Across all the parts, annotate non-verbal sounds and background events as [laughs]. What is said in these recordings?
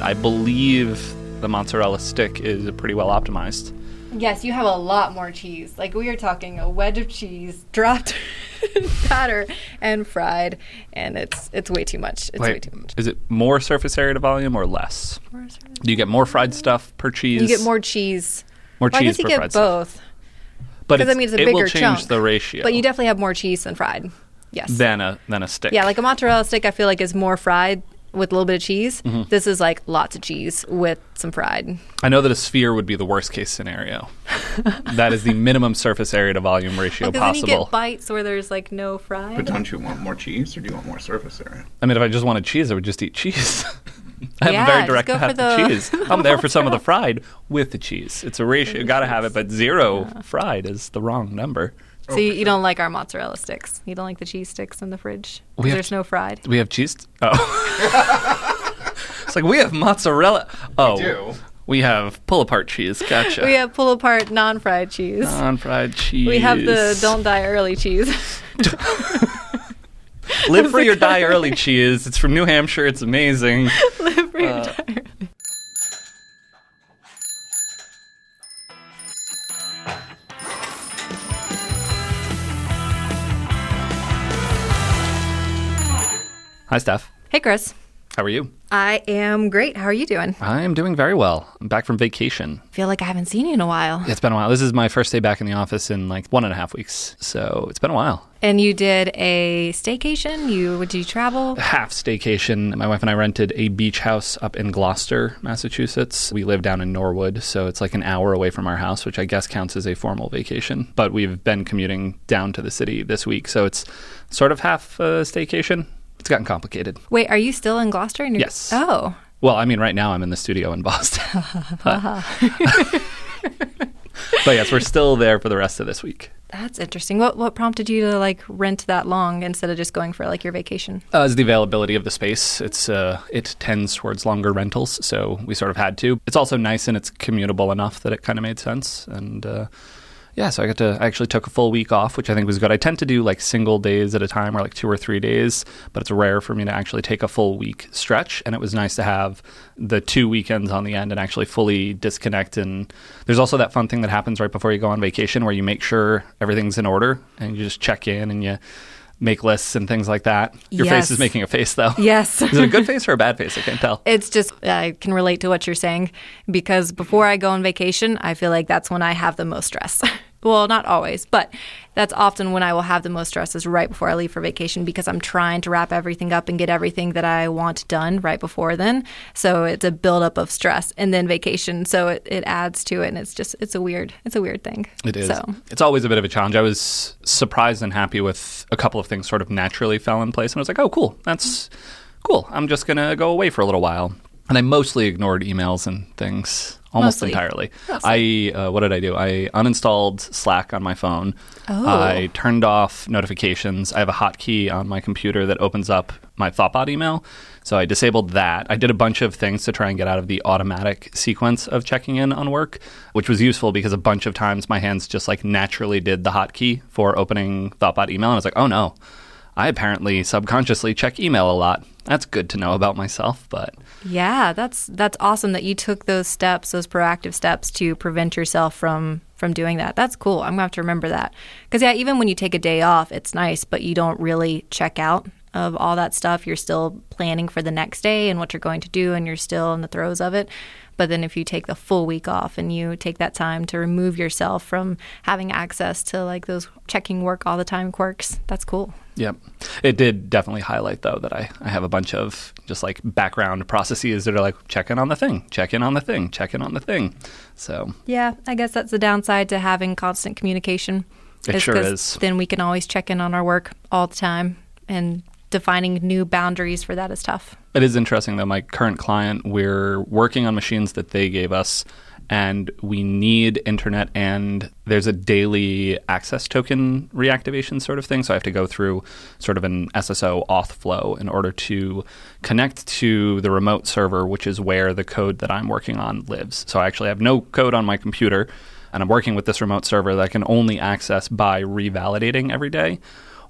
I believe the mozzarella stick is pretty well optimized. Yes, you have a lot more cheese. Like we are talking a wedge of cheese dropped [laughs] in batter and fried, and it's it's way too much. It's way too much. is it more surface area to volume or less? Do you get more fried stuff per cheese? You get more cheese. more Well, I cheese guess you per get fried stuff. both. But 'cause, I it's- mean, it's a it will bigger change chunk. the ratio. But you definitely have more cheese than fried. Yes. than a than a stick. yeah, like a mozzarella stick, I feel like is more fried with a little bit of cheese. Mm-hmm. This is like lots of cheese with some fried. I know that a sphere would be the worst case scenario. that is the [laughs] minimum surface area to volume ratio Because then you possible. get bites where there's like no fried. But don't you want more cheese or do you want more surface area? I mean, if I just wanted cheese, I would just eat cheese. [laughs] I have Yeah, a very direct go path for to the- cheese. [laughs] I'm there for some of the fried with the cheese. It's a ratio. You Got to have it, but zero fried is the wrong number. So you, you don't like our mozzarella sticks. You don't like the cheese sticks in the fridge? We have- there's no fried. We have cheese. Oh. [laughs] it's like we have mozzarella. Oh. do. We have pull apart cheese. Gotcha. We have pull apart non-fried cheese. non fried cheese. we have the don't die early cheese. [laughs] Live free or die early cheese. It's from New Hampshire. It's amazing. [laughs] Live free or Uh, die early. Hi, Steph. Hey, Chris. How are you? I am great. How are you doing? I am doing very well. I'm back from vacation. I feel like I haven't seen you in a while. It's been a while. This is my first day back in the office in like one and a half weeks. So it's been a while. And you did a staycation. You did you travel? Half staycation. My wife and I rented a beach house up in Gloucester, Massachusetts. We live down in Norwood, so it's like an hour away from our house, which I guess counts as a formal vacation. But we've been commuting down to the city this week, so it's sort of half a staycation. It's gotten complicated. Wait, are you still in Gloucester? And Yes. Oh, Well, I mean, right now I'm in the studio in Boston. [laughs] but, [laughs] but yes, we're still there for the rest of this week. that's interesting. What what prompted you to like rent that long instead of just going for like your vacation? Uh, is the availability of the space. It's uh, it tends towards longer rentals, so we sort of had to. It's also nice and it's commutable enough that it kind of made sense. And uh, yeah, so I got to I actually took a full week off, which I think was good. I tend to do like single days at a time, or like two or three days, but it's rare for me to actually take a full week stretch. And it was nice to have the two weekends on the end and actually fully disconnect. And there's also that fun thing that happens right before you go on vacation, where you make sure everything's in order and you just check in and you make lists and things like that. Your face is making a face though. Yes. [laughs] Is it a good [laughs] face or a bad face? I can't tell. It's just I can relate to what you're saying because before I go on vacation, I feel like that's when I have the most stress. [laughs] well, not always, but that's often when I will have the most stress is right before I leave for vacation because I'm trying to wrap everything up and get everything that I want done right before then. So it's a buildup of stress and then vacation. So it, it adds to it and it's just it's a weird it's a weird thing. It is. So It's always a bit of a challenge. I was surprised and happy with a couple of things sort of naturally fell in place. And I was like, oh, cool. That's cool. I'm just going to go away for a little while. And I mostly ignored emails and things almost Mostly. entirely. I uh, what did I do? I uninstalled Slack on my phone. Oh. I turned off notifications. I have a hotkey on my computer that opens up my Thoughtbot email. So I disabled that. I did a bunch of things to try and get out of the automatic sequence of checking in on work, which was useful because a bunch of times my hands just like naturally did the hotkey for opening Thoughtbot email. And I was like, oh no, I apparently subconsciously check email a lot. That's good to know about myself, but Yeah, that's that's awesome that you took those steps, those proactive steps to prevent yourself from from doing that. That's cool. I'm gonna have to remember that because yeah, even when you take a day off, it's nice, but you don't really check out of all that stuff. You're still planning for the next day and what you're going to do, and you're still in the throes of it. But then if you take the full week off and you take that time to remove yourself from having access to like those checking work all the time quirks, that's cool. Yep. It did definitely highlight, though, that I, I have a bunch of just like background processes that are like check in on the thing, check in on the thing, check in on the thing. So, Yeah, I guess that's the downside to having constant communication. It is sure is. Then we can always check in on our work all the time, and defining new boundaries for that is tough. it is interesting, though. My current client, we're working on machines that they gave us, and we need internet, and there's a daily access token reactivation sort of thing. So I have to go through sort of an SSO auth flow in order to connect to the remote server, which is where the code that I'm working on lives. So I actually have no code on my computer, and I'm working with this remote server that I can only access by revalidating every day.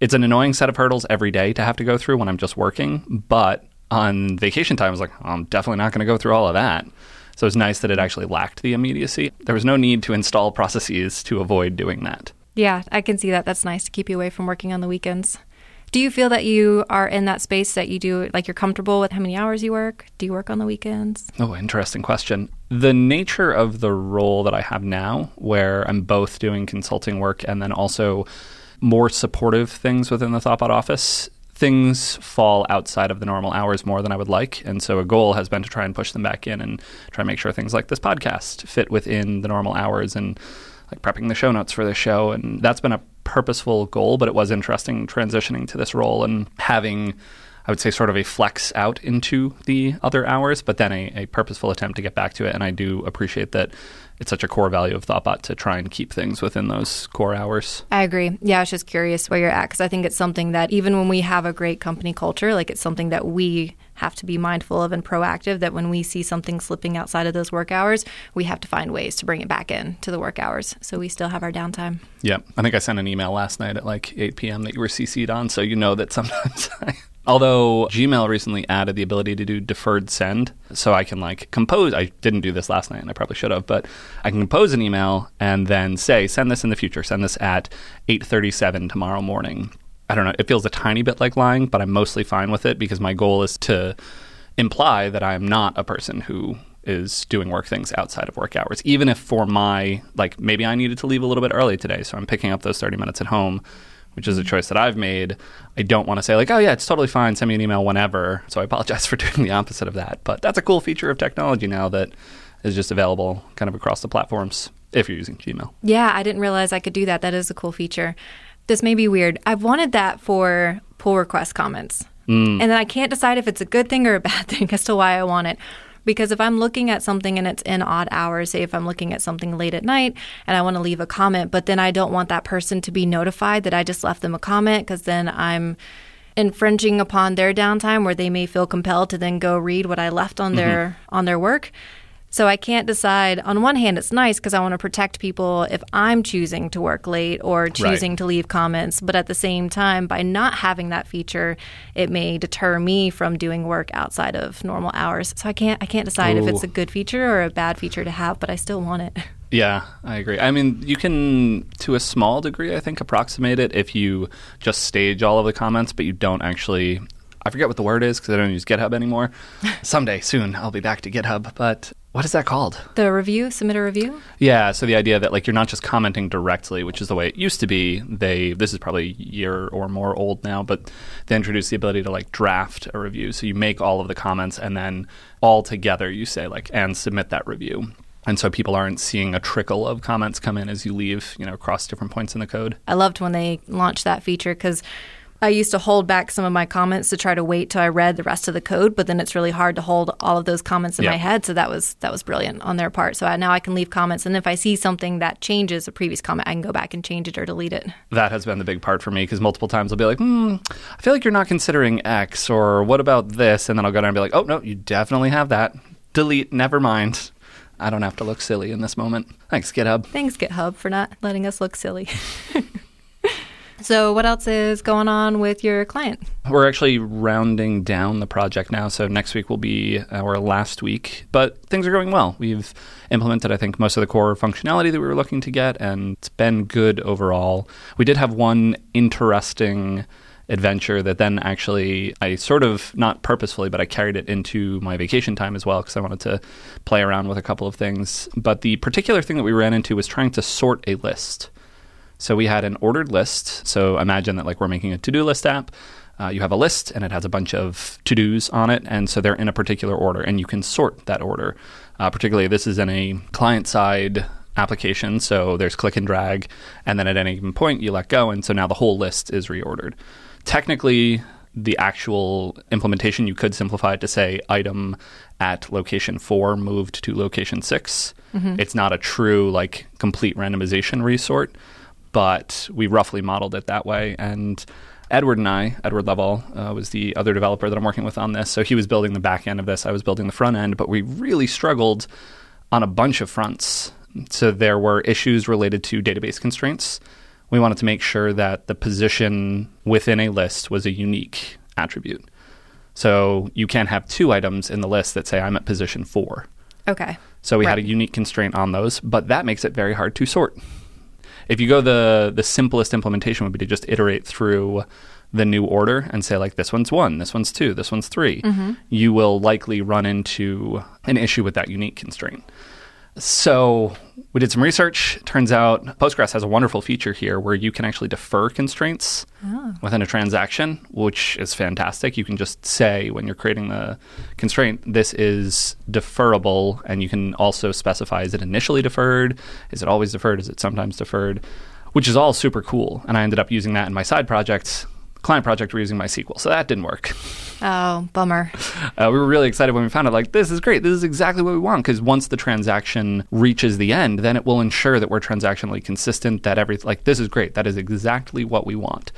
It's an annoying set of hurdles every day to have to go through when I'm just working, but On vacation time, I was like, I'm definitely not going to go through all of that. So it's nice that it actually lacked the immediacy. There was no need to install processes to avoid doing that. Yeah, I can see that. That's nice to keep you away from working on the weekends. Do you feel that you are in that space that you do, like you're comfortable with how many hours you work? Do you work on the weekends? Oh, interesting question. The nature of the role that I have now, where I'm both doing consulting work and then also more supportive things within the Thoughtbot office, things fall outside of the normal hours more than I would like. And so a goal has been to try and push them back in and try and make sure things like this podcast fit within the normal hours and like prepping the show notes for the show. And that's been a purposeful goal, but it was interesting transitioning to this role and having. I would say sort of a flex out into the other hours, but then a, a, purposeful attempt to get back to it. And I do appreciate that it's such a core value of Thoughtbot to try and keep things within those core hours. I agree. Yeah, I was just curious where you're at because I think it's something that even when we have a great company culture, like it's something that we have to be mindful of and proactive that when we see something slipping outside of those work hours, we have to find ways to bring it back in to the work hours so we still have our downtime. Yeah. I think I sent an email last night at like 8 p.m. that you were CC'd on, so you know that sometimes [laughs] I Although Gmail recently added the ability to do deferred send, so I can like compose. I didn't do this last night, and I probably should have, but I can compose an email and then say, "Send this in the future. Send this at 8:37 tomorrow morning." I don't know. It feels a tiny bit like lying, but I'm mostly fine with it because my goal is to imply that I am not a person who is doing work things outside of work hours. Even if for my like maybe I needed to leave a little bit early today, so I'm picking up those 30 minutes at home which is a choice that I've made. I don't want to say like, oh yeah, it's totally fine. Send me an email whenever. So I apologize [laughs] for doing the opposite of that. But that's a cool feature of technology now that is just available kind of across the platforms if you're using Gmail. Yeah, I didn't realize I could do that. That is a cool feature. This may be weird. I've wanted that for pull request comments. Mm. And then I can't decide if it's a good thing or a [laughs] bad thing as to why I want it. Because if I'm looking at something and it's in odd hours, say if I'm looking at something late at night and I want to leave a comment, but then I don't want that person to be notified that I just left them a comment because then I'm infringing upon their downtime where they may feel compelled to then go read what I left on mm-hmm. their on their work. So I can't decide. On one hand, it's nice because I want to protect people if I'm choosing to work late or choosing right. to leave comments. But at the same time, by not having that feature, it may deter me from doing work outside of normal hours. So I can't I can't decide Ooh. if it's a good feature or a bad feature to have, but I still want it. [laughs] Yeah, I agree. I mean, you can, to a small degree, I think, approximate it if you just stage all of the comments, but you don't actually I forget what the word is because I don't use GitHub anymore. [laughs] Someday, soon, I'll be back to GitHub. But what is that called? The review, submit a review. Yeah, so the idea that like you're not just commenting directly, which is the way it used to be. They this is probably a year or more old now, but they introduced the ability to like draft a review. So you make all of the comments and then all together you say like and submit that review. And so people aren't seeing a trickle of comments come in as you leave, you know, across different points in the code. I loved when they launched that feature because I used to hold back some of my comments to try to wait till I read the rest of the code, but then it's really hard to hold all of those comments in yep. my head. So that was that was brilliant on their part. So I, now I can leave comments, and if I see something that changes a previous comment, I can go back and change it or delete it. That has been the big part for me because multiple times I'll be like, "Hmm, I feel like you're not considering X," or "What about this?" And then I'll go down and be like, "Oh no, you definitely have that. Delete. Never mind." I don't have to look silly in this moment. Thanks, GitHub. Thanks, GitHub, for not letting us look silly. [laughs] So, what else is going on with your client? We're actually rounding down the project now. So, next week will be our last week, but things are going well. We've implemented, I think, most of the core functionality that we were looking to get, and it's been good overall. We did have one interesting adventure that then actually I sort of not purposefully, but I carried it into my vacation time as well because I wanted to play around with a couple of things. But the particular thing that we ran into was trying to sort a list. So we had an ordered list. So imagine that like we're making a to-do list app. Uh, you have a list and it has a bunch of to-dos on it, and so they're in a particular order, and you can sort that order. Uh, particularly, this is in a client-side application, so there's click and drag, and then at any given point you let go, and so now the whole list is reordered. Technically, the actual implementation, you could simplify it to say item at location four moved to location 6 mm-hmm. It's not a true like complete randomization resort but we roughly modeled it that way. And Edward and I, Edward Lovell, uh, was the other developer that I'm working with on this. So he was building the back end of this. I was building the front end, but we really struggled on a bunch of fronts. So there were issues related to database constraints. We wanted to make sure that the position within a list was a unique attribute. So you can't have two items in the list that say I'm at position four. Okay. So we had a unique constraint on those, but that makes it very hard to sort. If you go the the simplest implementation would be to just iterate through the new order and say like this one's one, this one's two, this one's 3 mm-hmm. You will likely run into an issue with that unique constraint. So we did some research. Turns out Postgres has a wonderful feature here where you can actually defer constraints ah. within a transaction, which is fantastic. You can just say when you're creating the constraint, this is deferrable, and you can also specify is it initially deferred? Is it always deferred? Is it sometimes deferred? Which is all super cool. And I ended up using that in my side projects. Client project, we're using MySQL. So that didn't work. Oh, bummer. Uh, we were really excited when we found it. Like, this is great. This is exactly what we want. Because once the transaction reaches the end, then it will ensure that we're transactionally consistent. That every like this is great. That is exactly what we want.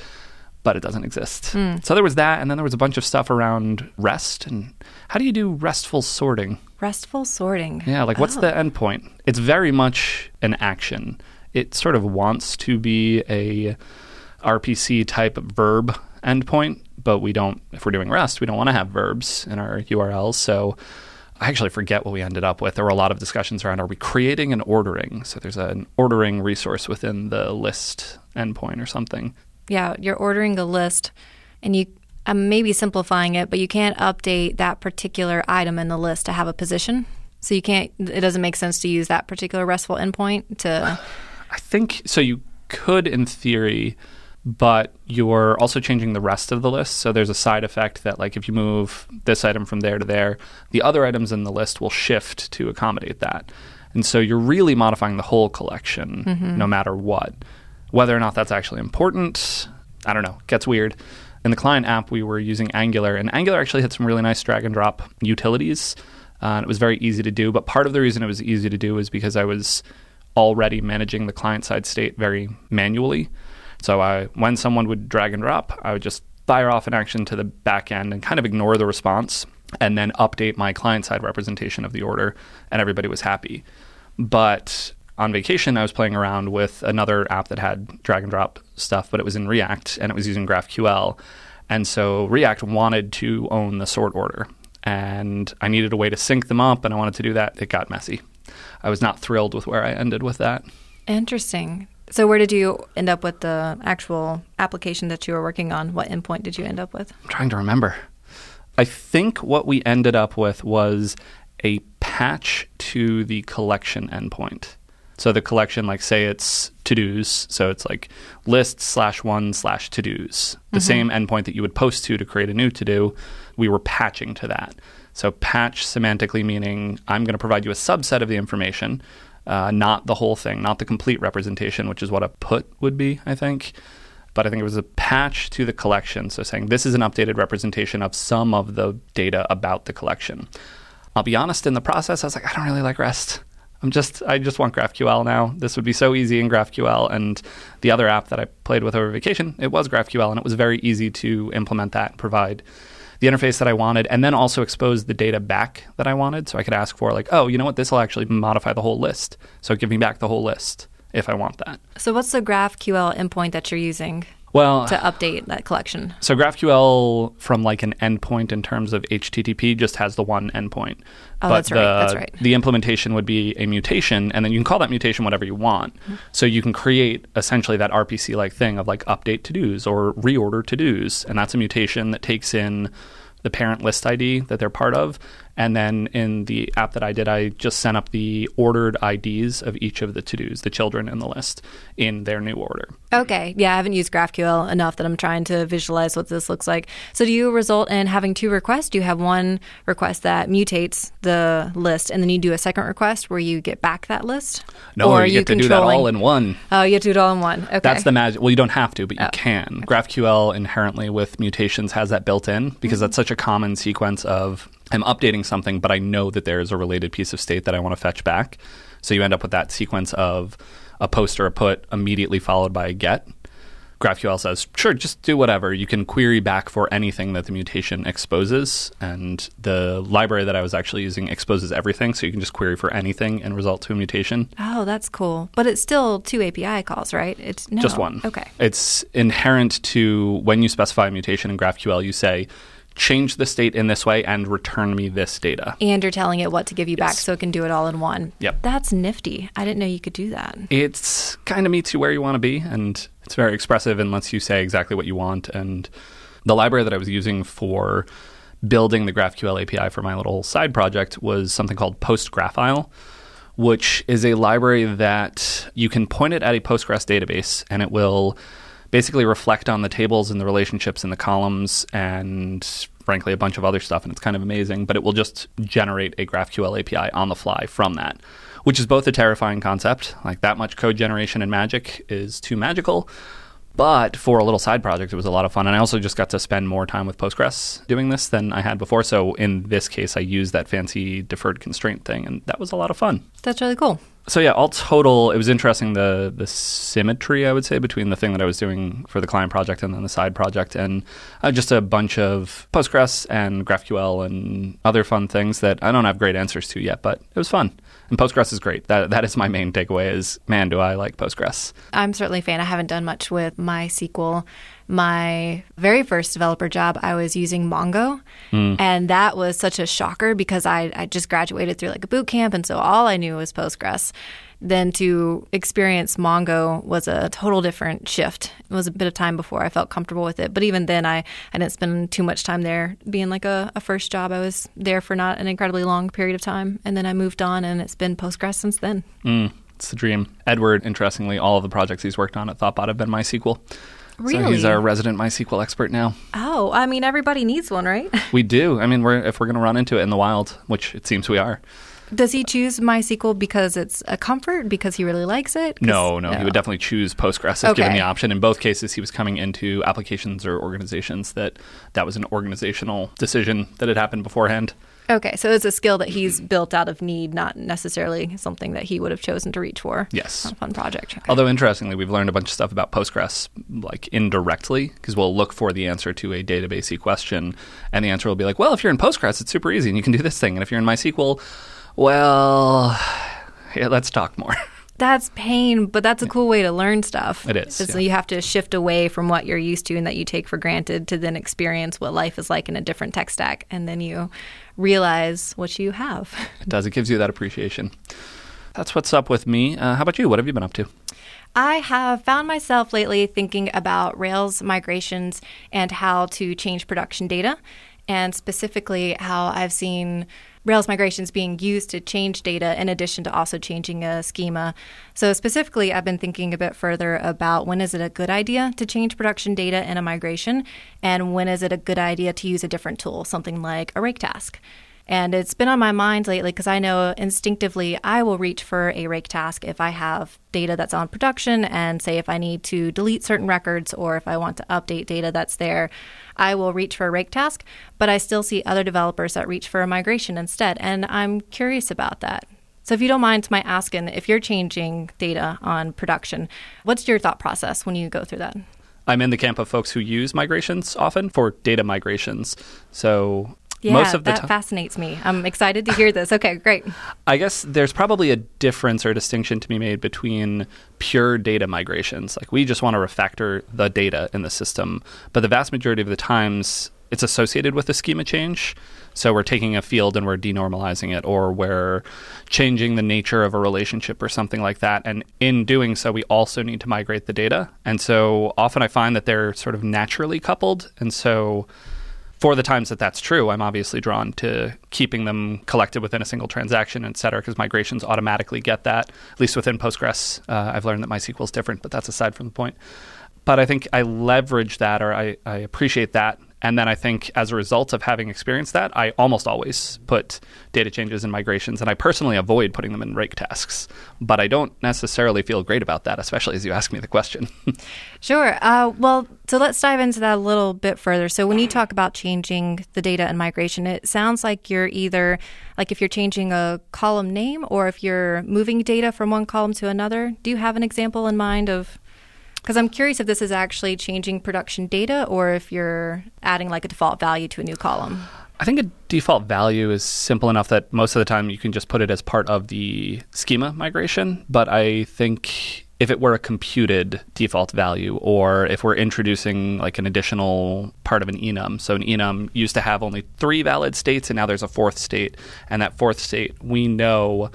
But it doesn't exist. So there was that, and then there was a bunch of stuff around REST and how do you do RESTful sorting? Restful sorting. Yeah, like what's Oh. the endpoint? It's very much an action. It sort of wants to be a RPC type verb endpoint, but we don't. If we're doing REST, we don't want to have verbs in our URLs. So I actually forget what we ended up with. There were a lot of discussions around: Are we creating and ordering? So there's an ordering resource within the list endpoint or something. Yeah, you're ordering a list and you I'm maybe simplifying it, but you can't update that particular item in the list to have a position. So you can't it doesn't make sense to use that particular RESTful endpoint to I think so. You could, in theory, but you're also changing the rest of the list. So there's a side effect that, like, if you move this item from there to there, the other items in the list will shift to accommodate that. And so you're really modifying the whole collection, no matter what. Whether or not that's actually important, I don't know. Gets weird. In the client app, we were using Angular, and Angular actually had some really nice drag and drop utilities. Uh, and it was very easy to do. But part of the reason it was easy to do is because I was already managing the client side state very manually. So I, when someone would drag and drop, I would just fire off an action to the back end and kind of ignore the response and then update my client side representation of the order, and everybody was happy. But on vacation, I was playing around with another app that had drag and drop stuff, but it was in React and it was using GraphQL. And so React wanted to own the sort order. And I needed a way to sync them up, and I wanted to do that. It got messy. I was not thrilled with where I ended with that. Interesting. So where did you end up with the actual application that you were working on? What endpoint did you end up with? I'm trying to remember. I think what we ended up with was a patch to the collection endpoint. So the collection, like say it's to dos, so it's like list slash one slash to dos, the mm-hmm. same endpoint that you would post to to create a new to do. We were patching to that. So patch semantically meaning I'm going to provide you a subset of the information, uh, not the whole thing, not the complete representation, which is what a put would be, I think but I think it was a patch to the collection. So saying this is an updated representation of some of the data about the collection. I'll be honest, in the process, I was like, I don't really like REST. I'm just, I just want GraphQL now. This would be so easy in GraphQL. And the other app that I played with over vacation, it was GraphQL, and it was very easy to implement that and provide the interface that I wanted, and then also expose the data back that I wanted. So I could ask for like, oh, you know what, this will actually modify the whole list. So give me back the whole list if I want that. So what's the GraphQL endpoint that you're using Well, to update that collection? So GraphQL from like an endpoint in terms of HTTP just has the one endpoint. Oh, but that's right, the, that's right. The implementation would be a mutation, and then you can call that mutation whatever you want. Mm-hmm. So you can create essentially that RPC like thing of like update to dos or reorder to dos, and that's a mutation that takes in the parent list ID that they're part of. And then in the app that I did, I just sent up the ordered IDs of each of the to dos, the children in the list, in their new order. Okay. Yeah, I haven't used GraphQL enough that I'm trying to visualize what this looks like. So, do you result in having two requests? Do you have one request that mutates the list, and then you do a second request where you get back that list? No, or are you get to do that all in one. Oh, you have to do it all in one. Okay. That's the magic. Well, you don't have to, but you Oh. can. GraphQL inherently with mutations has that built in because Mm-hmm. that's such a common sequence of I'm updating something, but I know that there is a related piece of state that I want to fetch back. So you end up with that sequence of a post or a put immediately followed by a get. GraphQL says, sure, just do whatever. You can query back for anything that the mutation exposes. And the library that I was actually using exposes everything. So you can just query for anything and result to a mutation. Oh, that's cool. But it's still two API calls, right? It's no. Just one. Okay. It's inherent to when you specify a mutation in GraphQL, you say change the state in this way and return me this data. And you're telling it what to give you back so it can do it all in one. Yep. That's nifty. I didn't know you could do that. It's kind of meets you where you want to be, and it's very expressive and lets you say exactly what you want. And the library that I was using for building the GraphQL API for my little side project was something called PostGraphile, which is a library that you can point it at a Postgres database, and it will basically reflect on the tables and the relationships in the columns and frankly a bunch of other stuff and it's kind of amazing but it will just generate a graphql api on the fly from that which is both a terrifying concept like that much code generation and magic is too magical but for a little side project it was a lot of fun and i also just got to spend more time with postgres doing this than i had before so in this case i used that fancy deferred constraint thing and that was a lot of fun That's really cool. So yeah, all total, it was interesting the the symmetry I would say between the thing that I was doing for the client project and then the side project, and uh, just a bunch of Postgres and GraphQL and other fun things that I don't have great answers to yet, but it was fun. And Postgres is great. That that is my main takeaway. Is man, do I like Postgres? I'm certainly a fan. I haven't done much with MySQL. My very first developer job, I was using Mongo. Hmm. And that was such a shocker because I, I just graduated through like a boot camp. And so all I knew was Postgres. Then to experience Mongo was a total different shift. It was a bit of time before I felt comfortable with it. But even then, I, I didn't spend too much time there. Being like a, a first job, I was there for not an incredibly long period of time. And then I moved on, and it's been Postgres since then. Mm, it's the dream. Edward, interestingly, all of the projects he's worked on at Thoughtbot have been MySQL. So he's our resident MySQL expert now. Oh, I mean, everybody needs one, right? We do. I mean, we're if we're going to run into it in the wild, which it seems we are. Does he choose MySQL because it's a comfort, because he really likes it? No, no, he would definitely choose Postgres if given the option. In both cases, he was coming into applications or organizations that that was an organizational decision that had happened beforehand. Okay, so it's a skill that he's built out of need, not necessarily something that he would have chosen to reach for. Yes. On a fun project. Okay. Although interestingly, we've learned a bunch of stuff about Postgres, like indirectly, because we'll look for the answer to a databasey question, and the answer will be like, "Well, if you're in Postgres, it's super easy, and you can do this thing, and if you're in MySQL, well, [sighs] yeah, let's talk more." [laughs] That's pain, but that's a cool way to learn stuff. It is, yeah. you have to shift away from what you're used to and that you take for granted to then experience what life is like in a different tech stack, and then you realize what you have. It does. It gives you that appreciation. That's what's up with me. Uh, how about you? What have you been up to? I have found myself lately thinking about Rails migrations and how to change production data, and specifically how I've seen Rails migrations being used to change data in addition to also changing a schema. So, specifically, I've been thinking a bit further about when is it a good idea to change production data in a migration, and when is it a good idea to use a different tool, something like a rake task. And it's been on my mind lately because I know instinctively I will reach for a rake task if I have data that's on production and say if I need to delete certain records or if I want to update data that's there, I will reach for a rake task. But I still see other developers that reach for a migration instead. And I'm curious about that. So if you don't mind my asking, if you're changing data on production, what's your thought process when you go through that? I'm in the camp of folks who use migrations often for data migrations. So Yeah, most of the that time, fascinates me. I'm excited to hear this. Okay, great. I guess there's probably a difference or distinction to be made between pure data migrations. Like we just want to refactor the data in the system, but the vast majority of the times it's associated with a schema change. So we're taking a field and we're denormalizing it, or we're changing the nature of a relationship or something like that. And in doing so, we also need to migrate the data. And so often I find that they're sort of naturally coupled. And so for the times that that's true, I'm obviously drawn to keeping them collected within a single transaction, et cetera, because migrations automatically get that. At least within Postgres, uh, I've learned that MySQL is different, but that's aside from the point. But I think I leverage that or I, I appreciate that. And then I think as a result of having experienced that, I almost always put data changes and migrations, and I personally avoid putting them in rake tasks. But I don't necessarily feel great about that, especially as you ask me the question. [laughs] Sure. Uh, well, so let's dive into that a little bit further. So, when you talk about changing the data and migration, it sounds like you're either like if you're changing a column name or if you're moving data from one column to another. Do you have an example in mind of? Because I'm curious if this is actually changing production data or if you're adding like a default value to a new column. I think a default value is simple enough that most of the time you can just put it as part of the schema migration. But I think if it were a computed default value or if we're introducing like an additional part of an enum. So an enum used to have only three valid states and now there's a fourth state. And that fourth state, we know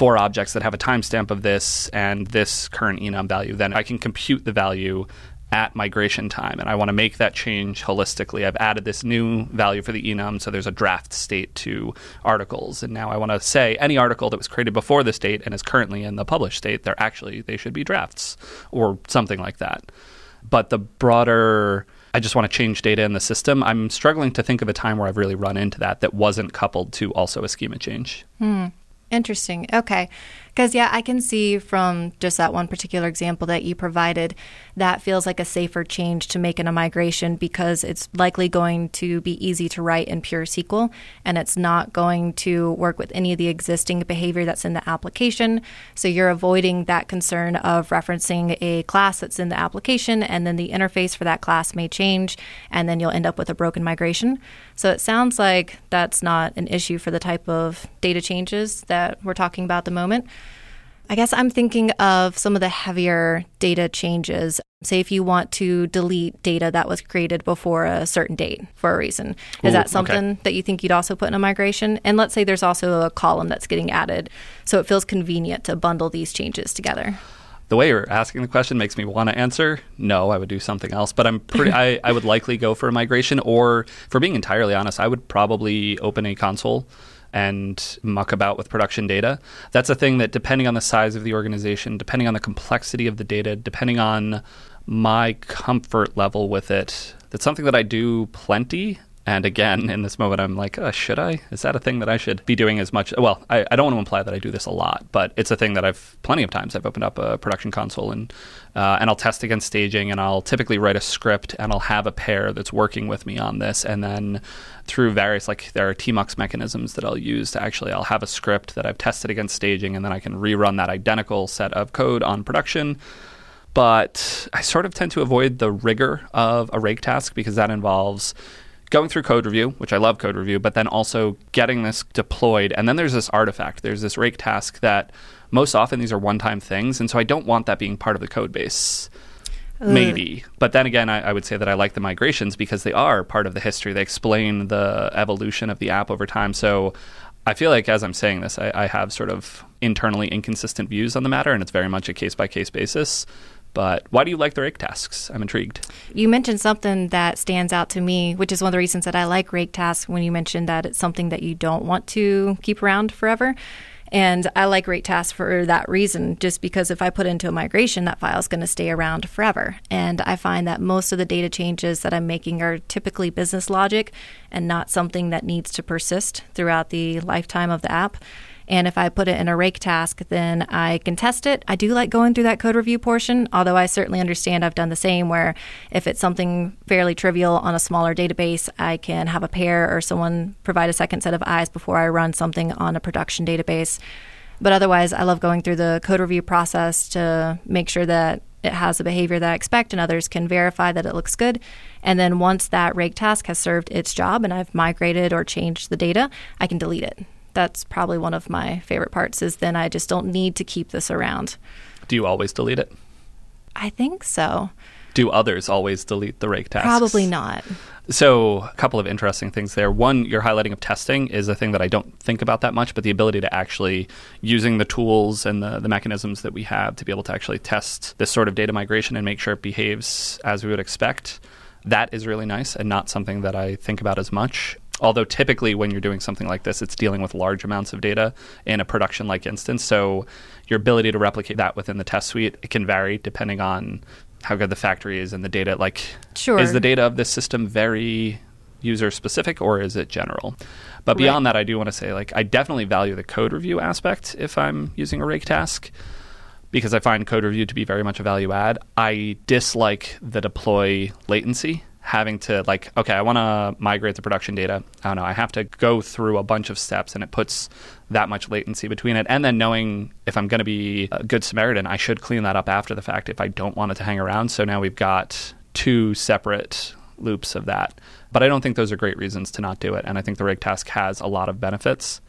four objects that have a timestamp of this and this current enum value. Then I can compute the value at migration time and I want to make that change holistically. I've added this new value for the enum, so there's a draft state to articles. And now I want to say any article that was created before this date and is currently in the published state, they're actually they should be drafts or something like that. But the broader I just want to change data in the system. I'm struggling to think of a time where I've really run into that that wasn't coupled to also a schema change. Hmm. Interesting. Okay. Because, yeah, I can see from just that one particular example that you provided, that feels like a safer change to make in a migration because it's likely going to be easy to write in pure SQL and it's not going to work with any of the existing behavior that's in the application. So you're avoiding that concern of referencing a class that's in the application and then the interface for that class may change and then you'll end up with a broken migration. So it sounds like that's not an issue for the type of data changes that we're talking about at the moment. I guess I'm thinking of some of the heavier data changes. Say, if you want to delete data that was created before a certain date for a reason, is Ooh, that something okay. that you think you'd also put in a migration? And let's say there's also a column that's getting added, so it feels convenient to bundle these changes together. The way you're asking the question makes me want to answer no, I would do something else. But I'm pretty I, I would likely go for a migration or for being entirely honest, I would probably open a console and muck about with production data. That's a thing that, depending on the size of the organization, depending on the complexity of the data, depending on my comfort level with it, that's something that I do plenty. And again, in this moment, I'm like, uh, should I? Is that a thing that I should be doing as much? Well, I, I don't want to imply that I do this a lot, but it's a thing that I've plenty of times. I've opened up a production console and uh, and I'll test against staging, and I'll typically write a script, and I'll have a pair that's working with me on this, and then through various like there are tmux mechanisms that I'll use to actually I'll have a script that I've tested against staging, and then I can rerun that identical set of code on production but I sort of tend to avoid the rigor of a rake task because that involves going through code review, which I love code review, but then also getting this deployed. And then there's this artifact, there's this rake task that most often these are one time things. And so I don't want that being part of the code base. Maybe. But then again, I, I would say that I like the migrations because they are part of the history. They explain the evolution of the app over time. So I feel like as I'm saying this, I, I have sort of internally inconsistent views on the matter, and it's very much a case by case basis. But why do you like the rake tasks? I'm intrigued. You mentioned something that stands out to me, which is one of the reasons that I like rake tasks when you mentioned that it's something that you don't want to keep around forever. And I like rake tasks for that reason, just because if I put into a migration, that file is going to stay around forever. And I find that most of the data changes that I'm making are typically business logic and not something that needs to persist throughout the lifetime of the app. And if I put it in a rake task, then I can test it. I do like going through that code review portion, although I certainly understand I've done the same where if it's something fairly trivial on a smaller database, I can have a pair or someone provide a second set of eyes before I run something on a production database. But otherwise, I love going through the code review process to make sure that it has the behavior that I expect and others can verify that it looks good. And then once that rake task has served its job and I've migrated or changed the data, I can delete it that's probably one of my favorite parts is then I just don't need to keep this around. Do you always delete it? I think so. Do others always delete the rake tasks? Probably not. So, a couple of interesting things there. One, your highlighting of testing is a thing that I don't think about that much, but the ability to actually using the tools and the, the mechanisms that we have to be able to actually test this sort of data migration and make sure it behaves as we would expect. That is really nice and not something that I think about as much. Although typically when you're doing something like this, it's dealing with large amounts of data in a production like instance. So your ability to replicate that within the test suite it can vary depending on how good the factory is and the data. Like, sure. is the data of this system very user specific or is it general? But beyond right. that, I do want to say like I definitely value the code review aspect if I'm using a rake task because I find code review to be very much a value add. I dislike the deploy latency having to like okay i want to migrate the production data. I don't know i have to go through a bunch of steps and it puts that much latency between it. And then knowing if i'm going to be a good samaritan i should clean that up after the fact if i don't want it to hang around. So now we've got two separate loops of that. But i don't think those are great reasons to not do it. And i think the rake task has a lot of benefits.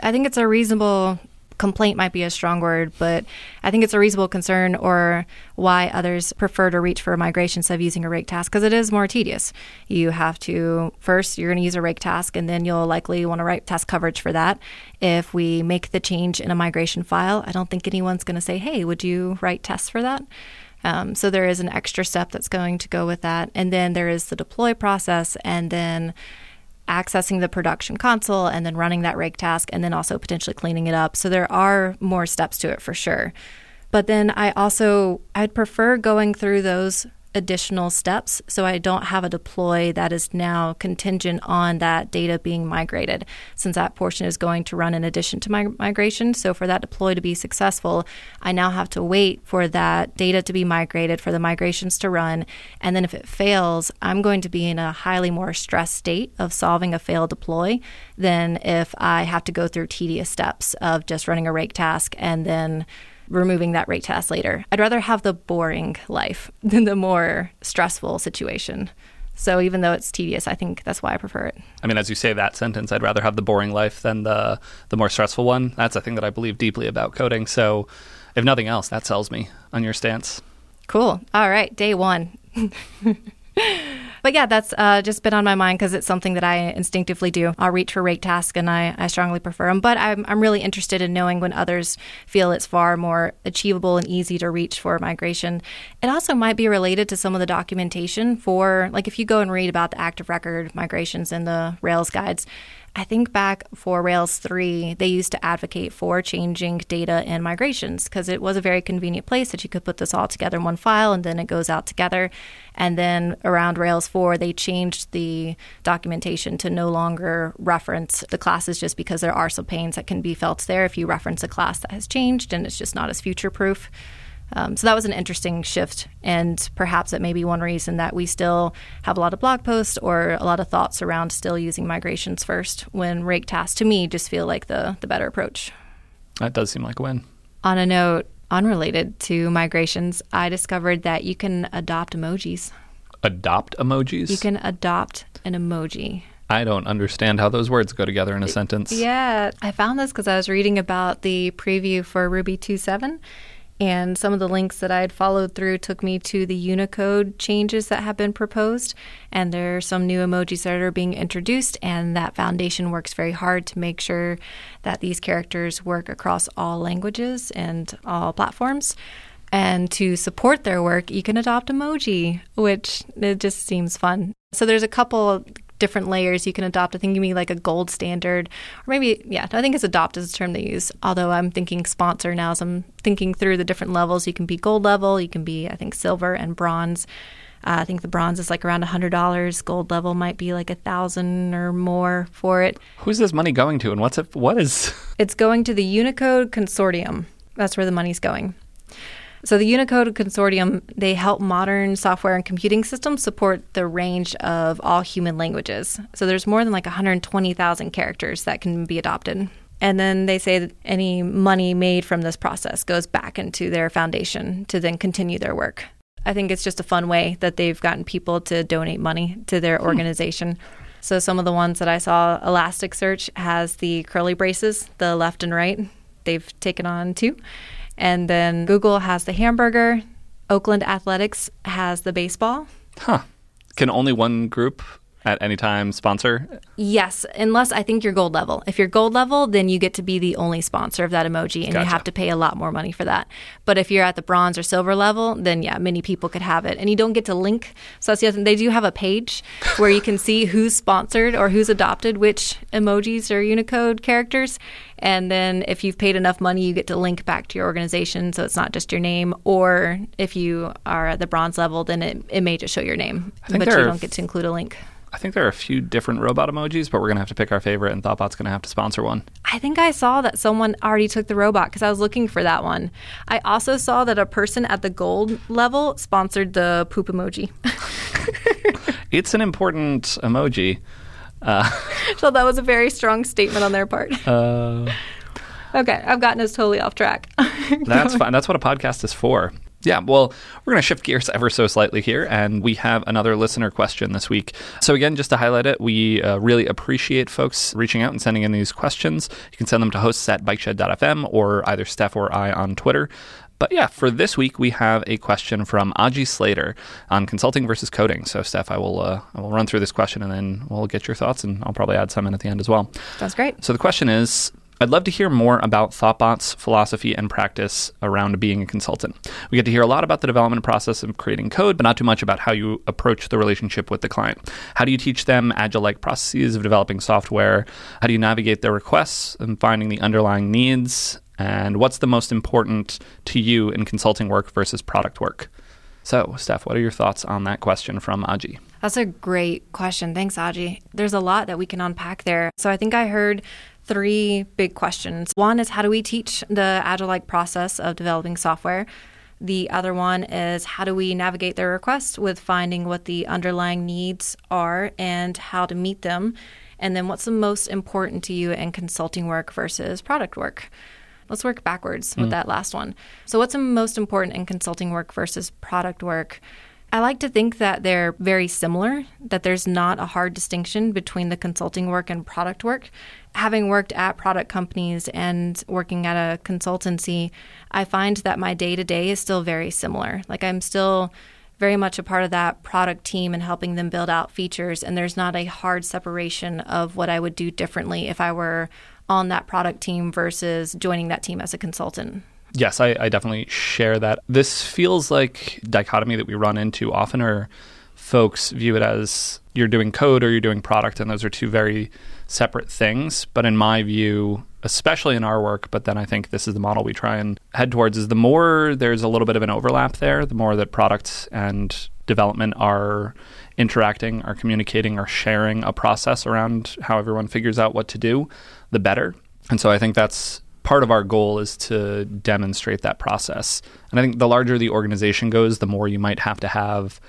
I think it's a reasonable complaint might be a strong word, but I think it's a reasonable concern or why others prefer to reach for a migration instead of using a rake task because it is more tedious. You have to first you're going to use a rake task and then you'll likely want to write task coverage for that. If we make the change in a migration file, I don't think anyone's going to say, "Hey, would you write tests for that?" Um, so there is an extra step that's going to go with that, and then there is the deploy process, and then accessing the production console and then running that rake task and then also potentially cleaning it up. So there are more steps to it for sure. But then I also I'd prefer going through those additional steps. So I don't have a deploy that is now contingent on that data being migrated, since that portion is going to run in addition to my migration. So for that deploy to be successful, I now have to wait for that data to be migrated, for the migrations to run. And then if it fails, I'm going to be in a highly more stressed state of solving a failed deploy than if I have to go through tedious steps of just running a rake task and then removing that rake task later. I'd rather have the boring life [laughs] than the more stressful situation. So even though it's tedious, I think that's why I prefer it. I mean, as you say that sentence, I'd rather have the boring life than the the more stressful one. That's a thing that I believe deeply about coding. So, if nothing else, that sells me on your stance. Cool. All right, day one. [laughs] but yeah, that's uh, just been on my mind because it's something that I instinctively do. I'll reach for rake tasks and I, I strongly prefer them. But I'm, I'm really interested in knowing when others feel it's far more achievable and easy to reach for migration. It also might be related to some of the documentation for, like, if you go and read about the active record migrations in the Rails guides, I think back for Rails 3, they used to advocate for changing data and migrations because it was a very convenient place that you could put this all together in one file and then it goes out together. And then around Rails 4, they changed the documentation to no longer reference the classes just because there are some pains that can be felt there if you reference a class that has changed and it's just not as future proof. Um, so that was an interesting shift, and perhaps that may be one reason that we still have a lot of blog posts or a lot of thoughts around still using migrations first. When rake tasks, to me, just feel like the the better approach. That does seem like a win. On a note unrelated to migrations, I discovered that you can adopt emojis. Adopt emojis. You can adopt an emoji. I don't understand how those words go together in a sentence. Yeah, I found this because I was reading about the preview for Ruby 2.7 and some of the links that I had followed through took me to the Unicode changes that have been proposed. And there are some new emojis that are being introduced, and that foundation works very hard to make sure that these characters work across all languages and all platforms. And to support their work, you can adopt emoji, which it just seems fun. So there's a couple different layers you can adopt. I think you mean like a gold standard, or maybe yeah. I think it's adopt is the term they use. Although I'm thinking sponsor now, as I'm thinking through the different levels. You can be gold level, you can be I think silver and bronze. Uh, I think the bronze is like around hundred dollars. Gold level might be like a thousand or more for it. Who's this money going to, and what's it? What is? It's going to the Unicode Consortium. That's where the money's going. So the Unicode Consortium, they help modern software and computing systems support the range of all human languages. So there's more than like 120,000 characters that can be adopted. And then they say that any money made from this process goes back into their foundation to then continue their work. I think it's just a fun way that they've gotten people to donate money to their hmm. organization. So some of the ones that I saw, Elasticsearch has the curly braces, the left and right. They've taken on too. And then Google has the hamburger. Oakland Athletics has the baseball. Huh. Can only one group at any time sponsor? Yes, unless I think you're gold level. If you're gold level, then you get to be the only sponsor of that emoji and gotcha. you have to pay a lot more money for that. But if you're at the bronze or silver level, then yeah, many people could have it. And you don't get to link. So that's the other thing. They do have a page [laughs] where you can see who's sponsored or who's adopted which emojis or Unicode characters. And then if you've paid enough money, you get to link back to your organization. So it's not just your name. Or if you are at the bronze level, then it, it may just show your name, but you don't get to include a link. I think there are a few different robot emojis, but we're going to have to pick our favorite, and Thoughtbot's going to have to sponsor one. I think I saw that someone already took the robot because I was looking for that one. I also saw that a person at the gold level sponsored the poop emoji. [laughs] it's an important emoji. Uh, [laughs] so that was a very strong statement on their part. Uh, [laughs] okay, I've gotten us totally off track. that's fine. That's what a podcast is for. Yeah, well, we're going to shift gears ever so slightly here, and we have another listener question this week. So, again, just to highlight it, we uh, really appreciate folks reaching out and sending in these questions. You can send them to hosts at bikeshed.fm or either Steph or I on Twitter. But yeah, for this week we have a question from Aji Slater on consulting versus coding. So Steph, I will uh, I will run through this question and then we'll get your thoughts, and I'll probably add some in at the end as well. That's great. So the question is. I'd love to hear more about Thoughtbot's philosophy and practice around being a consultant. We get to hear a lot about the development process of creating code, but not too much about how you approach the relationship with the client. How do you teach them agile like processes of developing software? How do you navigate their requests and finding the underlying needs? And what's the most important to you in consulting work versus product work? So, Steph, what are your thoughts on that question from Aji? That's a great question. Thanks, Aji. There's a lot that we can unpack there. So I think I heard three big questions. One is how do we teach the agile like process of developing software? The other one is how do we navigate their requests with finding what the underlying needs are and how to meet them? And then what's the most important to you in consulting work versus product work? Let's work backwards with hmm. that last one. So, what's the most important in consulting work versus product work? I like to think that they're very similar, that there's not a hard distinction between the consulting work and product work. Having worked at product companies and working at a consultancy, I find that my day to day is still very similar. Like I'm still very much a part of that product team and helping them build out features, and there's not a hard separation of what I would do differently if I were on that product team versus joining that team as a consultant. Yes, I, I definitely share that. This feels like dichotomy that we run into often are folks view it as you're doing code or you're doing product, and those are two very separate things. But in my view, especially in our work, but then I think this is the model we try and head towards, is the more there's a little bit of an overlap there, the more that products and development are interacting, are communicating, are sharing a process around how everyone figures out what to do, the better. And so I think that's part of our goal is to demonstrate that process. And I think the larger the organization goes, the more you might have to have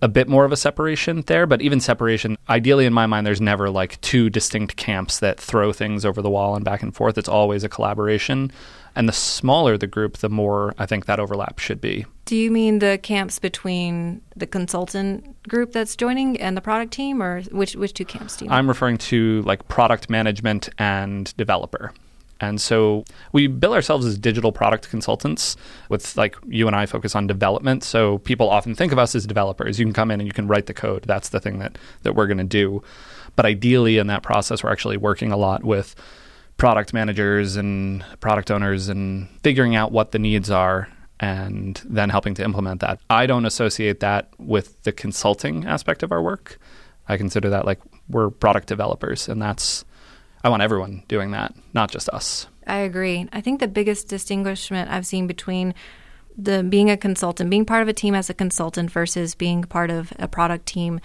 a bit more of a separation there. But even separation, ideally in my mind, there's never like two distinct camps that throw things over the wall and back and forth. It's always a collaboration. And the smaller the group, the more I think that overlap should be. Do you mean the camps between the consultant group that's joining and the product team, or which which two camps do you mean? I'm referring to like product management and developer. And so we bill ourselves as digital product consultants with like you and I focus on development. So people often think of us as developers. You can come in and you can write the code. That's the thing that, that we're going to do. But ideally in that process, we're actually working a lot with product managers and product owners and figuring out what the needs are and then helping to implement that. I don't associate that with the consulting aspect of our work. I consider that like we're product developers and that's I want everyone doing that, not just us. I agree. I think the biggest distinguishment I've seen between the being a consultant, being part of a team as a consultant versus being part of a product team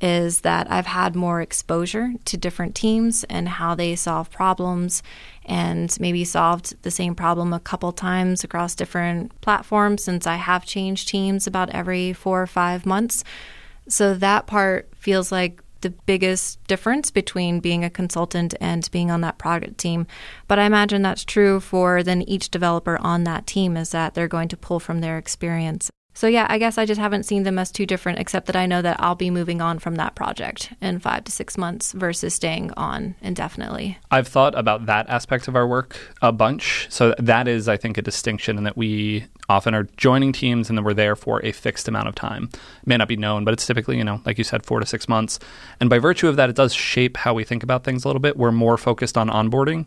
is that I've had more exposure to different teams and how they solve problems and maybe solved the same problem a couple times across different platforms since I have changed teams about every 4 or 5 months. So that part feels like the biggest difference between being a consultant and being on that product team. But I imagine that's true for then each developer on that team is that they're going to pull from their experience. So yeah, I guess I just haven't seen them as too different, except that I know that I'll be moving on from that project in five to six months versus staying on indefinitely. I've thought about that aspect of our work a bunch. So that is, I think, a distinction in that we often are joining teams and then we're there for a fixed amount of time. It may not be known, but it's typically, you know, like you said, four to six months. And by virtue of that, it does shape how we think about things a little bit. We're more focused on onboarding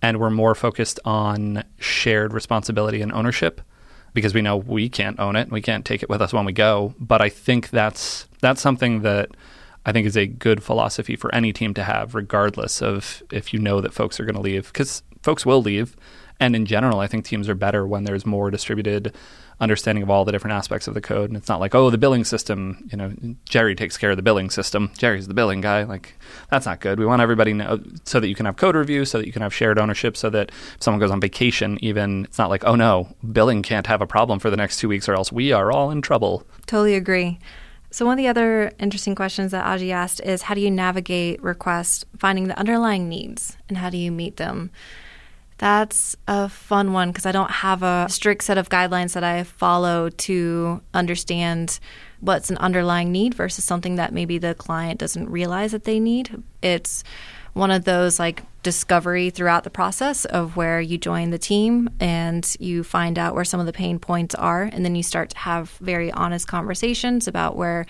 and we're more focused on shared responsibility and ownership because we know we can't own it. And we can't take it with us when we go. But I think that's that's something that I think is a good philosophy for any team to have, regardless of if you know that folks are going to leave, because folks will leave. And in general, I think teams are better when there's more distributed understanding of all the different aspects of the code. And it's not like, oh, the billing system, you know, Jerry takes care of the billing system. Jerry's the billing guy. Like, that's not good. We want everybody know so that you can have code review, so that you can have shared ownership, so that if someone goes on vacation, even it's not like, oh no, billing can't have a problem for the next two weeks or else we are all in trouble. Totally agree. So, one of the other interesting questions that Aji asked is how do you navigate requests, finding the underlying needs, and how do you meet them? That's a fun one because I don't have a strict set of guidelines that I follow to understand what's an underlying need versus something that maybe the client doesn't realize that they need. It's one of those like discovery throughout the process of where you join the team and you find out where some of the pain points are and then you start to have very honest conversations about where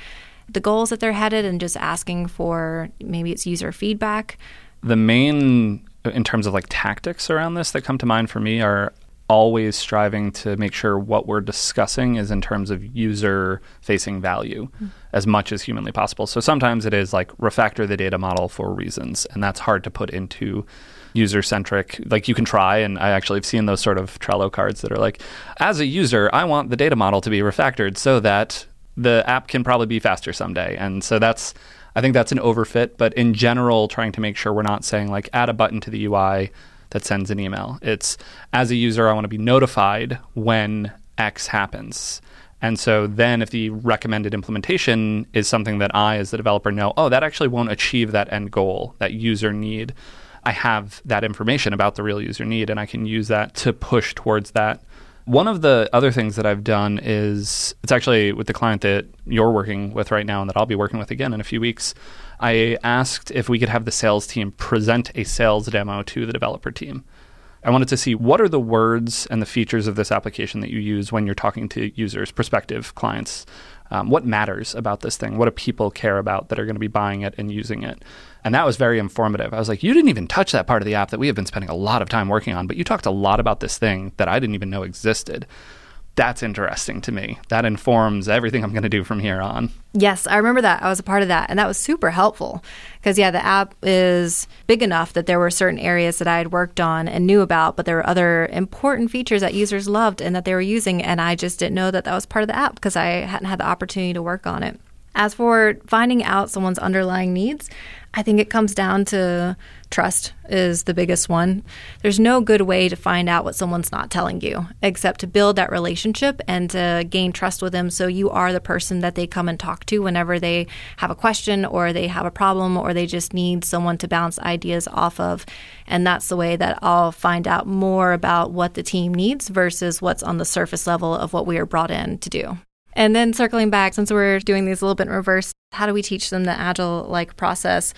the goals that they're headed and just asking for maybe it's user feedback. The main in terms of like tactics around this that come to mind for me are always striving to make sure what we're discussing is in terms of user facing value mm-hmm. as much as humanly possible. So sometimes it is like refactor the data model for reasons, and that's hard to put into user centric. Like you can try, and I actually have seen those sort of Trello cards that are like, as a user, I want the data model to be refactored so that the app can probably be faster someday. And so that's, I think that's an overfit. But in general, trying to make sure we're not saying like add a button to the UI that sends an email. It's as a user, I want to be notified when X happens. And so then if the recommended implementation is something that I, as the developer, know, oh, that actually won't achieve that end goal, that user need, I have that information about the real user need and I can use that to push towards that. One of the other things that I've done is it's actually with the client that you're working with right now and that I'll be working with again in a few weeks. I asked if we could have the sales team present a sales demo to the developer team. I wanted to see what are the words and the features of this application that you use when you're talking to users, prospective clients. Um, what matters about this thing? What do people care about that are going to be buying it and using it? And that was very informative. I was like, you didn't even touch that part of the app that we have been spending a lot of time working on, but you talked a lot about this thing that I didn't even know existed that's interesting to me. That informs everything I'm going to do from here on. Yes, I remember that. I was a part of that, and that was super helpful because, yeah, the app is big enough that there were certain areas that I had worked on and knew about, but there were other important features that users loved and that they were using, and I just didn't know that that was part of the app because I hadn't had the opportunity to work on it. As for finding out someone's underlying needs, I think it comes down to trust is the biggest one. There's no good way to find out what someone's not telling you except to build that relationship and to gain trust with them so you are the person that they come and talk to whenever they have a question or they have a problem or they just need someone to bounce ideas off of. And that's the way that I'll find out more about what the team needs versus what's on the surface level of what we are brought in to do. And then circling back, since we're doing these a little bit in reverse, how do we teach them the agile like process?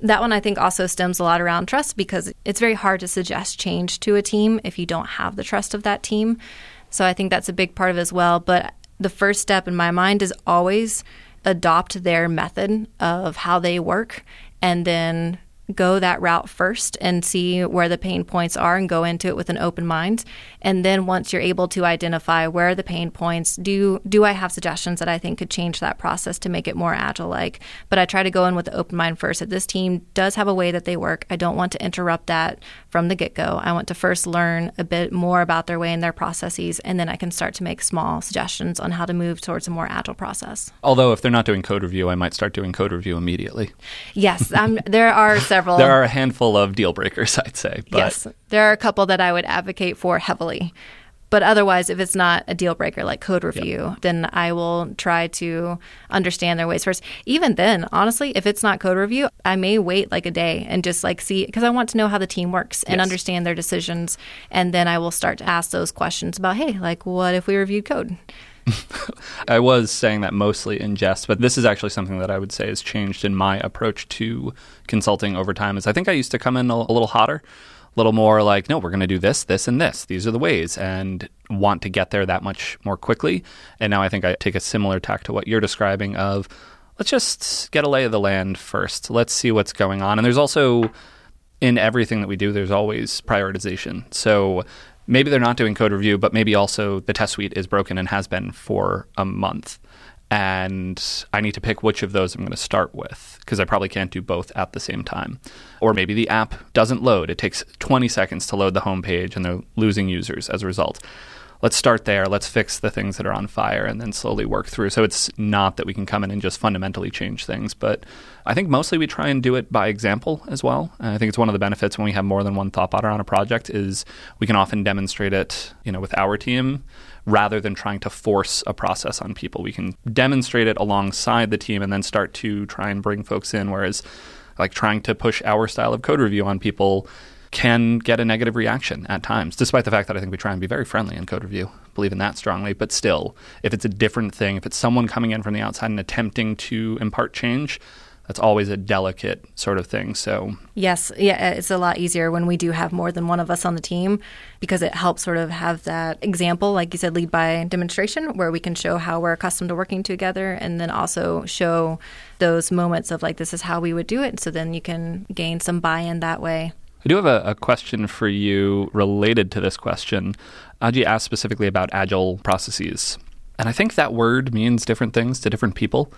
That one I think also stems a lot around trust because it's very hard to suggest change to a team if you don't have the trust of that team. So I think that's a big part of it as well. But the first step in my mind is always adopt their method of how they work and then go that route first and see where the pain points are and go into it with an open mind. And then once you're able to identify where are the pain points do do i have suggestions that i think could change that process to make it more agile like but i try to go in with the open mind first that this team does have a way that they work. I don't want to interrupt that from the get-go. I want to first learn a bit more about their way and their processes and then i can start to make small suggestions on how to move towards a more agile process. Although if they're not doing code review i might start doing code review immediately. Yes um, there are [laughs] several. There are a handful of deal breakers, [laughs] I'd say. But. Yes, there are a couple that I would advocate for heavily. But otherwise, if it's not a deal breaker like code review, yep. then I will try to understand their ways first. Even then, honestly, if it's not code review, I may wait like a day and just like see because I want to know how the team works and yes. understand their decisions. And then I will start to ask those questions about, hey, like what if we reviewed code? [laughs] I was saying that mostly in jest, but this is actually something that I would say has changed in my approach to consulting over time. Is I think I used to come in a, a little hotter, a little more like, no, we're going to do this, this, and this. These are the ways, and want to get there that much more quickly. And now I think I take a similar tack to what you're describing of let's just get a lay of the land first. Let's see what's going on. And there's also in everything that we do, there's always prioritization. So maybe they're not doing code review, but maybe also the test suite is broken and has been for a month. And I need to pick which of those I'm going to start with because I probably can't do both at the same time. Or maybe the app doesn't load. It takes 20 seconds to load the homepage and they're losing users as a result let's start there. Let's fix the things that are on fire and then slowly work through. So it's not that we can come in and just fundamentally change things, but I think mostly we try and do it by example as well. And I think it's one of the benefits when we have more than one thought thoughtbot on a project is we can often demonstrate it, you know, with our team rather than trying to force a process on people. We can demonstrate it alongside the team and then start to try and bring folks in whereas like trying to push our style of code review on people can get a negative reaction at times, despite the fact that I think we try and be very friendly in code review, believe in that strongly. But still, if it's a different thing, if it's someone coming in from the outside and attempting to impart change, that's always a delicate sort of thing. So, yes, yeah, it's a lot easier when we do have more than one of us on the team because it helps sort of have that example, like you said, lead by demonstration, where we can show how we're accustomed to working together and then also show those moments of like, this is how we would do it. So then you can gain some buy in that way. I do have a, a, question for you related to this question. Aji asked specifically about agile processes. And I think that word means different things to different people.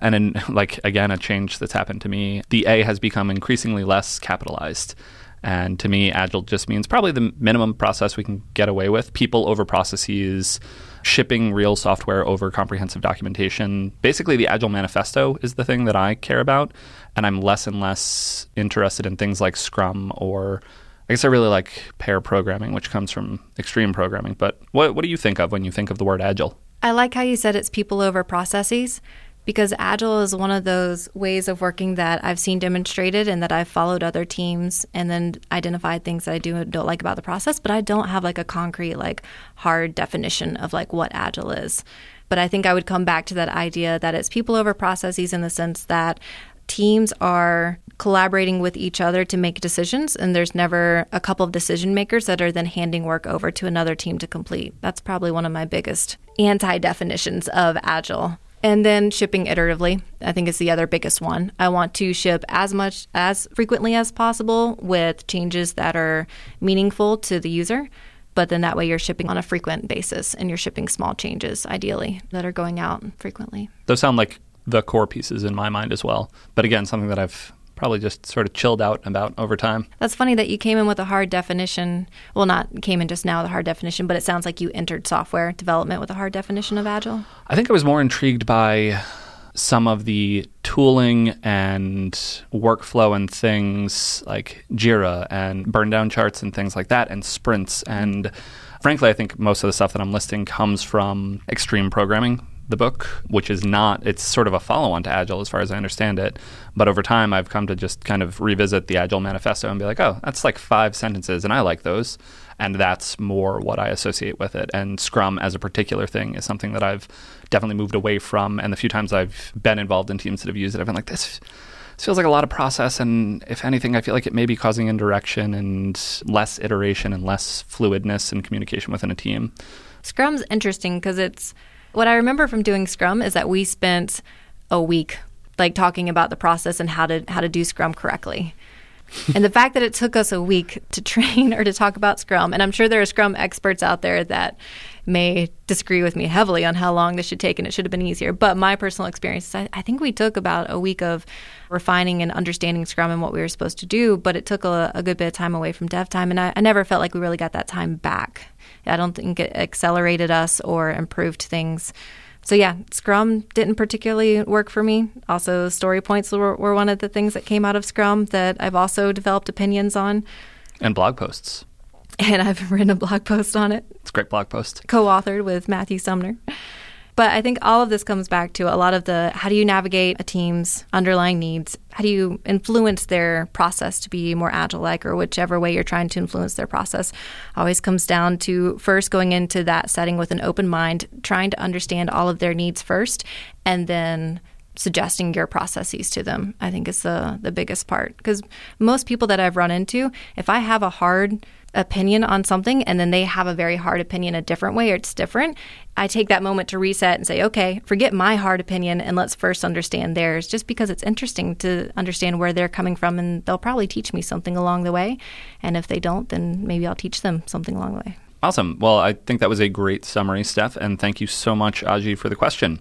And in, [laughs] like, again, a change that's happened to me, the A has become increasingly less capitalized. And to me, agile just means probably the minimum process we can get away with. People over processes, shipping real software over comprehensive documentation. Basically, the Agile Manifesto is the thing that I care about. And I'm less and less interested in things like Scrum or I guess I really like pair programming, which comes from extreme programming. But what, what do you think of when you think of the word agile? I like how you said it's people over processes because agile is one of those ways of working that I've seen demonstrated and that I've followed other teams and then identified things that I do and don't like about the process, but I don't have like a concrete like hard definition of like what agile is. But I think I would come back to that idea that it's people over processes in the sense that teams are collaborating with each other to make decisions and there's never a couple of decision makers that are then handing work over to another team to complete. That's probably one of my biggest anti definitions of agile and then shipping iteratively, I think is the other biggest one. I want to ship as much as frequently as possible with changes that are meaningful to the user. But then that way you're shipping on a frequent basis and you're shipping small changes, ideally, that are going out frequently. Those sound like the core pieces in my mind as well. But again, something that I've probably just sort of chilled out about over time. That's funny that you came in with a hard definition. Well, not came in just now with a hard definition, but it sounds like you entered software development with a hard definition of Agile. I think I was more intrigued by some of the tooling and workflow and things like Jira and burn down charts and things like that and sprints. And frankly, I think most of the stuff that I'm listing comes from extreme programming the book, which is not, it's sort of a follow on to Agile as far as I understand it. But over time, I've come to just kind of revisit the Agile manifesto and be like, oh, that's like five sentences, and I like those. And that's more what I associate with it. And Scrum as a particular thing is something that I've definitely moved away from. And the few times I've been involved in teams that have used it, I've been like, this. This feels like a lot of process, and if anything, I feel like it may be causing indirection and less iteration and less fluidness and communication within a team. Scrum's interesting because it's what I remember from doing Scrum is that we spent a week like talking about the process and how to how to do Scrum correctly. and the fact that it took us a week to [laughs] train or to talk about Scrum, and I'm sure there are Scrum experts out there that may disagree with me heavily on how long this should take and it should have been easier. But my personal experience, I, I think we took about a week of refining and understanding Scrum and what we were supposed to do, but it took a, a good bit of time away from dev time, and I, I never felt like we really got that time back. I don't think it accelerated us or improved things. So yeah, Scrum didn't particularly work for me. Also, story points were, were one of the things that came out of Scrum that I've also developed opinions on. And blog posts. And I've [laughs] written a blog post on it. It's a great blog post. Co-authored with Matthew Sumner. But I think all of this comes back to a lot of the how do you navigate a team's underlying needs? How do you influence their process to be more agile like, or whichever way you're trying to influence their process? Always comes down to first going into that setting with an open mind, trying to understand all of their needs first, and then suggesting your processes to them i think is the the biggest part because most people that i've run into if i have a hard opinion on something and then they have a very hard opinion a different way or it's different, I take that moment to reset and say, okay, forget my hard opinion and let's first understand theirs just because it's interesting to understand where they're coming from and they'll probably teach me something along the way. And if they don't, then maybe I'll teach them something along the way. Awesome. Well, I think that was a great summary, Steph, and thank you so much, Aji, for the question.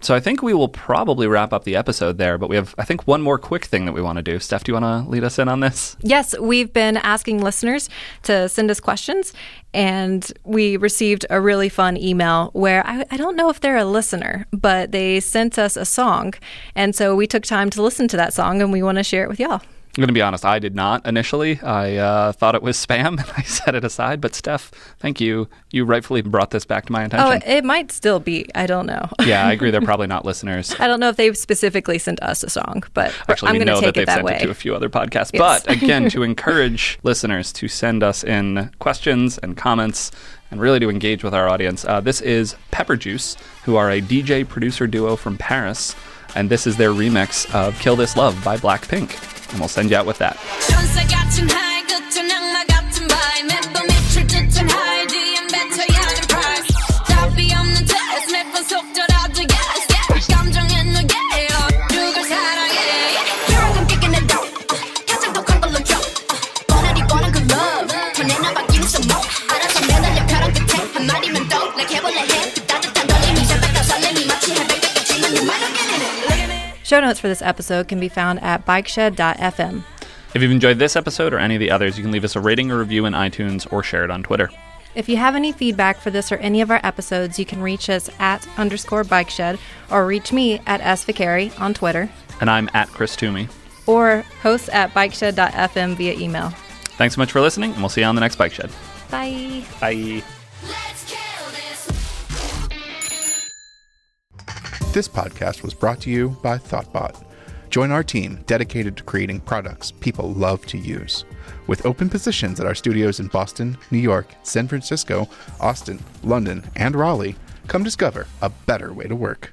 So I think we will probably wrap up the episode there, but we have, I think, one more quick thing that we want to do. Steph, do you want to lead us in on this? Yes, we've been asking listeners to send us questions, and we received a really fun email where I, I don't know if they're a listener, but they sent us a song. And so we took time to listen to that song, and we want to share it with y'all. I'm going to be honest, I did not initially. I uh, thought it was spam [laughs] and I set it aside. But Steph, thank you. You rightfully brought this back to my Oh, attention. it, it might still be. I don't know. yeah, I agree. They're [laughs] probably not listeners. I don't know if they specifically sent us a song, but Actually, I'm going to take that it that sent way. it to a few other podcasts. Yes. But again, to [laughs] encourage listeners to send us in questions and comments and really to engage with our audience, uh, this is Pepperjuice, who are a DJ producer duo from Paris. And this is their remix of Kill This Love by Blackpink. And we'll send you out with that. Show notes for this episode can be found at bikeshed.fm. If you've enjoyed this episode or any of the others, you can leave us a rating or review in iTunes or share it on Twitter. If you have any feedback for this or any of our episodes, you can reach us at underscore bikeshed or reach me at SViccari on Twitter And I'm at Chris Toomey. or hosts at bikeshed.fm via email. Thanks so much for listening, and we'll see you on the next Bike Shed. Bye. Bye. This podcast was brought to you by Thoughtbot. Join our team dedicated to creating products people love to use. With open positions at our studios in Boston, New York, San Francisco, Austin, London, and Raleigh, come discover a better way to work.